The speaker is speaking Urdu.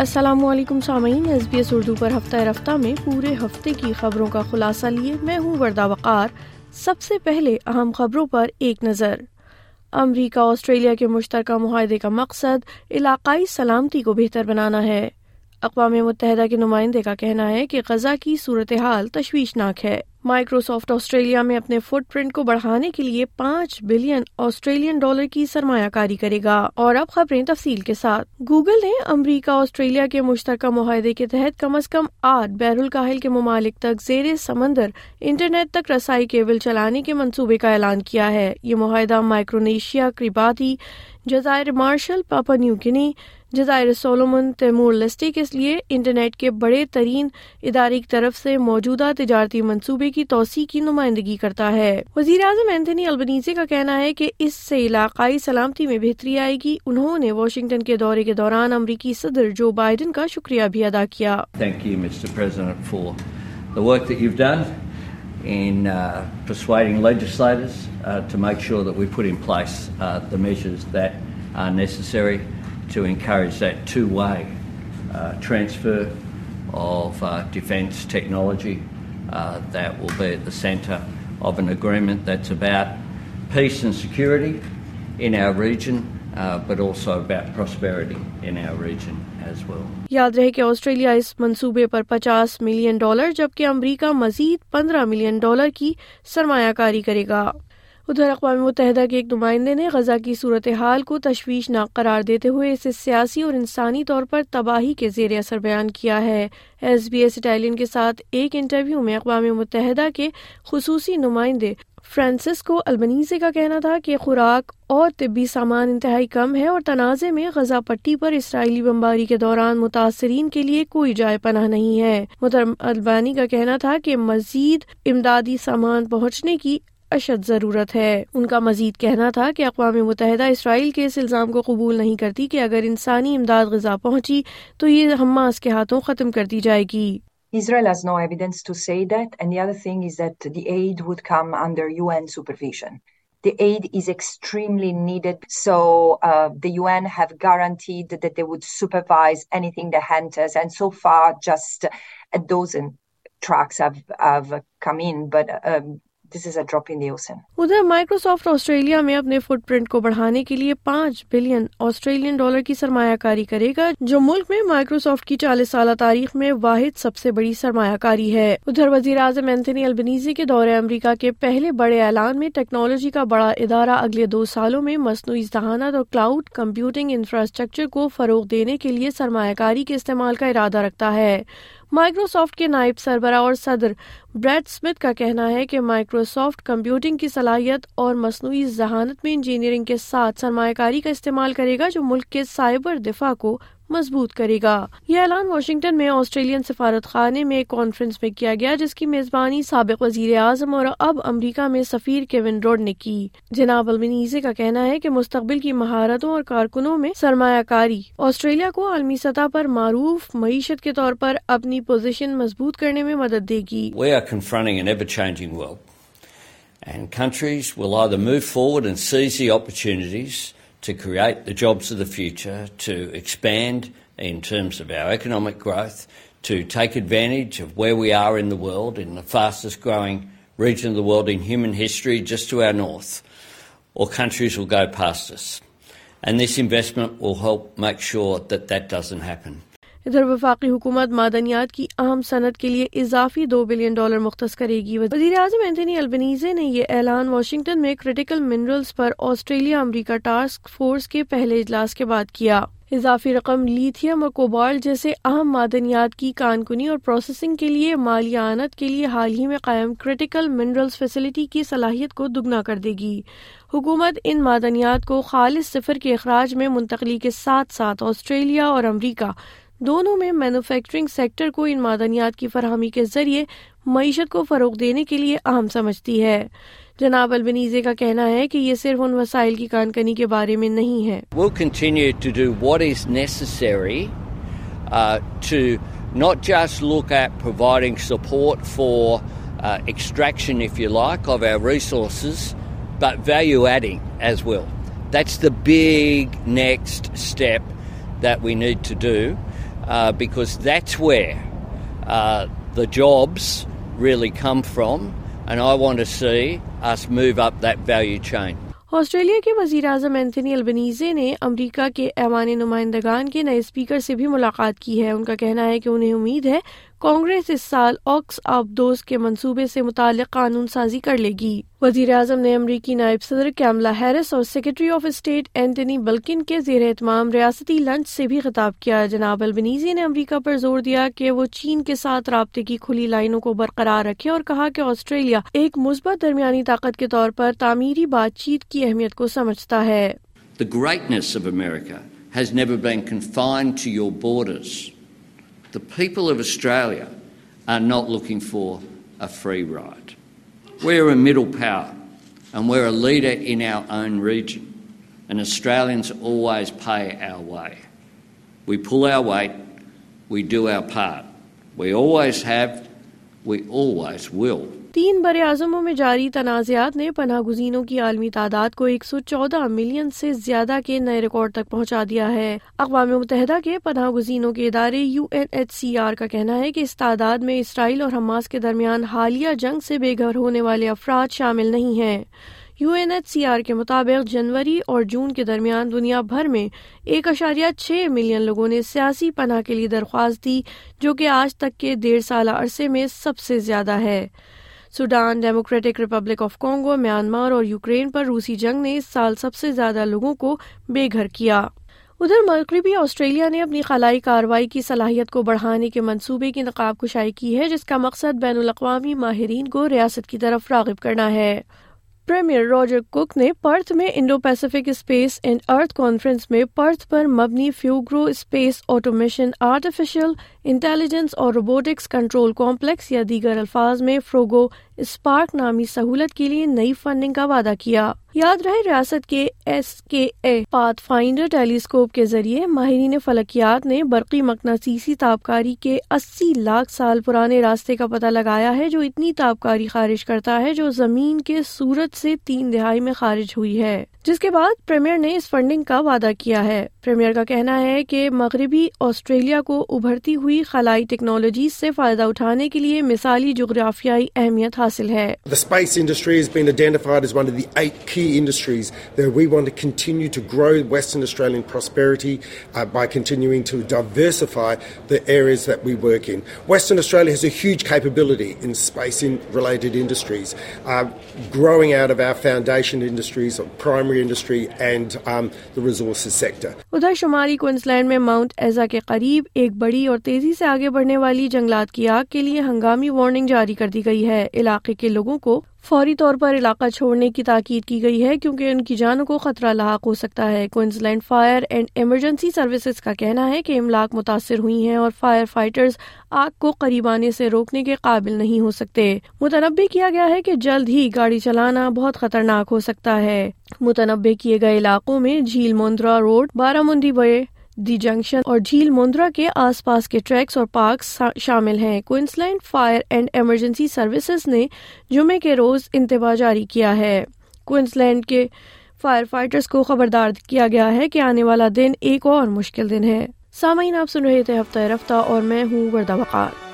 السلام علیکم سامعین، ایس بی ایس اردو پر ہفتہ رفتہ میں پورے ہفتے کی خبروں کا خلاصہ لیے میں ہوں وردہ وقار۔ سب سے پہلے اہم خبروں پر ایک نظر۔ امریکہ، آسٹریلیا کے مشترکہ معاہدے کا مقصد علاقائی سلامتی کو بہتر بنانا ہے۔ اقوام متحدہ کے نمائندے کا کہنا ہے کہ غزہ کی صورتحال تشویشناک ہے۔ مائکروسافٹ آسٹریلیا میں اپنے فٹ پرنٹ کو بڑھانے کے لیے پانچ بلین آسٹریلین ڈالر کی سرمایہ کاری کرے گا۔ اور اب خبریں تفصیل کے ساتھ۔ گوگل نے امریکہ، آسٹریلیا کے مشترکہ معاہدے کے تحت کم از کم آٹھ بیر الکاہل کے ممالک تک زیر سمندر انٹرنیٹ تک رسائی کیبل چلانے کے منصوبے کا اعلان کیا ہے۔ یہ معاہدہ مائکرونیشیا کریباتی جزائر مارشل پاپا نیو گنی جزائر سولومن تیمور لسٹی کے لیے انٹرنیٹ کے بڑے ترین ادارے کی طرف سے موجودہ تجارتی منصوبے کی توسیع کی نمائندگی کرتا ہے۔ وزیر اعظم اینتھنی البنیزی کا کہنا ہے کہ اس سے علاقائی سلامتی میں بہتری آئے گی۔ انہوں نے واشنگٹن کے دورے کے دوران امریکی صدر جو بائیڈن کا شکریہ بھی ادا کیا۔ In uh, persuading legislators uh, to make sure that we put in place uh, the measures that are necessary to encourage that two-way uh, transfer of uh, defence technology uh, that will be at the centre of an agreement that's about peace and security in our region, but also about prosperity in our region. یاد رہے کہ آسٹریلیا اس منصوبے پر پچاس ملین ڈالر، جبکہ امریکہ مزید پندرہ ملین ڈالر کی سرمایہ کاری کرے گا۔ ادھر اقوام متحدہ کے ایک نمائندے نے غزہ کی صورتحال کو تشویشناک قرار دیتے ہوئے اسے سیاسی اور انسانی طور پر تباہی کے زیر اثر بیان کیا ہے۔ ایس بی ایس اٹالین کے ساتھ ایک انٹرویو میں اقوام متحدہ کے خصوصی نمائندے فرانسسکو البنیزے کا کہنا تھا کہ خوراک اور طبی سامان انتہائی کم ہے اور تنازع میں غزہ پٹی پر اسرائیلی بمباری کے دوران متاثرین کے لیے کوئی جائے پناہ نہیں ہے۔ محترم البانی کا کہنا تھا کہ مزید امدادی سامان پہنچنے کی اشد ضرورت ہے۔ ان کا مزید کہنا تھا کہ اقوام متحدہ اسرائیل کے اس الزام کو قبول نہیں کرتی کہ اگر انسانی امداد غذا پہنچی تو یہ حماس کے ہاتھوں ختم کر دی جائے گی۔ Israel has no evidence to say that. And the other thing is that the aid would come under UN supervision. The aid is extremely needed. So uh, the UN have guaranteed that they would supervise anything that enters. And so far, just a dozen trucks have have come in. But um, ادھر مائکروسافٹ آسٹریلیا میں اپنے فٹ پرنٹ کو بڑھانے کے لیے پانچ بلین آسٹریلین ڈالر کی سرمایہ کاری کرے گا، جو ملک میں مائکروسافٹ کی چالیس سالہ تاریخ میں واحد سب سے بڑی سرمایہ کاری ہے۔ ادھر وزیر اعظم اینتھنی البنیزی کے دورے امریکہ کے پہلے بڑے اعلان میں ٹیکنالوجی کا بڑا ادارہ اگلے دو سالوں میں مصنوعی ذہانت اور کلاؤڈ کمپیوٹنگ انفراسٹرکچر کو فروغ دینے کے لیے سرمایہ کاری کے استعمال کا ارادہ رکھتا ہے۔ مائکروسافٹ کے نائب سربراہ اور صدر بریڈ سمتھ کا کہنا ہے کہ مائکروسافٹ کمپیوٹنگ کی صلاحیت اور مصنوعی ذہانت میں انجینئرنگ کے ساتھ سرمایہ کاری کا استعمال کرے گا جو ملک کے سائبر دفاع کو مضبوط کرے گا۔ یہ اعلان واشنگٹن میں آسٹریلین سفارت خانے میں ایک کانفرنس میں کیا گیا، جس کی میزبانی سابق وزیر اعظم اور اب امریکہ میں سفیر کیون روڈ نے کی۔ جناب البنیزے کا کہنا ہے کہ مستقبل کی مہارتوں اور کارکنوں میں سرمایہ کاری آسٹریلیا کو عالمی سطح پر معروف معیشت کے طور پر اپنی پوزیشن مضبوط کرنے میں مدد دے گی۔ And countries will either move forward and seize the opportunities to create the jobs of the future, to expand in terms of our economic growth, to take advantage of where we are in the world, in the fastest growing region of the world in human history, just to our north, or countries will go past us. And this investment will help make sure that that doesn't happen. ادھر وفاقی حکومت معدنیات کی اہم صنعت کے لیے اضافی دو بلین ڈالر مختص کرے گی۔ وزیر اعظم اینتھنی البنیزے نے یہ اعلان واشنگٹن میں کریٹیکل منرلز پر آسٹریلیا امریکہ ٹاسک فورس کے پہلے اجلاس کے بعد کیا۔ اضافی رقم لیتھیم اور کوبال جیسے اہم معدنیات کی کانکنی اور پروسیسنگ کے لیے مالی آنت کے لیے حال ہی میں قائم کریٹیکل منرلز فیسلٹی کی صلاحیت کو دگنا کر دے گی۔ حکومت ان معدنیات کو خالص صفر کے اخراج میں منتقلی کے ساتھ ساتھ آسٹریلیا اور امریکہ دونوں میں مینوفیکچرنگ سیکٹر کو ان معدنیات کی فراہمی کے ذریعے معیشت کو فروغ دینے کے لیے اہم سمجھتی ہے جناب البنیزے کا کہنا ہے کہ یہ صرف ان وسائل کی کانکنی کے بارے میں نہیں ہے we'll continue to do what is necessary uh, to not just look at providing support for uh, extraction, if you like, of our resources, but value adding as well. That's the big next step that we need to do. Uh, because that's where uh, the jobs really come from, and I want to see us move up that value chain. Australia کے وزیر اعظم اینتھنی البنیزے نے امریکہ کے ایوان نمائندگان کے نئے اسپیکر سے بھی ملاقات کی ہے ان کا کہنا ہے کہ انہیں امید ہے کانگریس اس سال آکس آف دوست کے منصوبے سے متعلق قانون سازی کر لے گی۔ وزیر اعظم نے امریکی نائب صدر کیملا ہیرس اور secretary of state Antony Blinken کے زیر اہتمام ریاستی لنچ سے بھی خطاب کیا۔ جناب البنیزی نے امریکہ پر زور دیا کہ وہ چین کے ساتھ رابطے کی کھلی لائنوں کو برقرار رکھے اور کہا کہ آسٹریلیا ایک مثبت درمیانی طاقت کے طور پر تعمیری بات چیت کی اہمیت کو سمجھتا ہے۔ The the people of Australia are not looking for a free ride. We're a middle power and we're a leader in our own region, and Australians always pay our way. We pull our weight, we do our part. We always have, we always will. تین بر اعظموں میں جاری تنازعات نے پناہ گزینوں کی عالمی تعداد کو ایک سو چودہ ملین سے زیادہ کے نئے ریکارڈ تک پہنچا دیا ہے۔ اقوام متحدہ کے پناہ گزینوں کے ادارے U N H C R کا کہنا ہے کہ اس تعداد میں اسرائیل اور حماس کے درمیان حالیہ جنگ سے بے گھر ہونے والے افراد شامل نہیں ہیں۔ U N H C R کے مطابق جنوری اور جون کے درمیان دنیا بھر میں ایک اشاریہ چھ ملین لوگوں نے سیاسی پناہ کے لیے درخواست دی، جو کہ آج تک کے ڈیڑھ سالہ عرصے میں سب سے زیادہ ہے۔ Sudan Democratic Republic of Congo Myanmar اور یوکرین پر روسی جنگ نے اس سال سب سے زیادہ لوگوں کو بے گھر کیا۔ ادھر مغربی آسٹریلیا نے اپنی خلائی کاروائی کی صلاحیت کو بڑھانے کے منصوبے کی نقاب کشائی کی ہے، جس کا مقصد بین الاقوامی ماہرین کو ریاست کی طرف راغب کرنا ہے۔ پریمیئر راجر کک نے پرتھ میں Indo Pacific space and earth conference میں پرتھ پر مبنی Fugro space automation artificial intelligence اور روبوٹکس کنٹرول کمپلیکس یا دیگر الفاظ میں فروگو اسپارک نامی سہولت کے لیے نئی فنڈنگ کا وعدہ کیا۔ یاد رہے ریاست کے ایس کے اے پات فائنڈر ٹیلیسکوپ کے ذریعے ماہرین فلکیات نے برقی مقناطیسی تابکاری کے اسی لاکھ سال پرانے راستے کا پتہ لگایا ہے جو اتنی تابکاری خارج کرتا ہے جو زمین کے سورج سے تین دہائی میں خارج ہوئی ہے۔ جس کے بعد پریمیئر نے اس فنڈنگ کا وعدہ کیا ہے۔ پریمیئر کا کہنا ہے کہ مغربی آسٹریلیا کو ابھرتی ہوئی خلائی ٹیکنالوجی سے فائدہ اٹھانے کے لیے مثالی جغرافیائی اہمیت حاصل ہے۔ ادھر شمالی کوئنسلینڈ میں ماؤنٹ ایزا کے قریب ایک بڑی اور تیزی سے آگے بڑھنے والی جنگلات کی آگ کے لیے ہنگامی وارننگ جاری کر دی گئی ہے۔ علاقے کے لوگوں کو فوری طور پر علاقہ چھوڑنے کی تاکید کی گئی ہے کیونکہ ان کی جانوں کو خطرہ لاحق ہو سکتا ہے۔ Queensland fire and emergency services کا کہنا ہے کہ املاک متاثر ہوئی ہیں اور فائر فائٹرز آگ کو قریب آنے سے روکنے کے قابل نہیں ہو سکتے۔ متنبع کیا گیا ہے کہ جلد ہی گاڑی چلانا بہت خطرناک ہو سکتا ہے۔ متنبع کیے گئے علاقوں میں جھیل موندرا روڈ بارہ مندی بے دی جنکشن اور جھیل مندرا کے آس پاس کے ٹریکس اور پارک شامل ہیں۔ Queensland fire and emergency services نے جمعے کے روز انتباہ جاری کیا ہے۔ کوئنسلینڈ کے فائر فائٹرز کو خبردار کیا گیا ہے کہ آنے والا دن ایک اور مشکل دن ہے۔ سامعین، آپ سن رہے تھے ہفتہ رفتہ اور میں ہوں وردہ وقار۔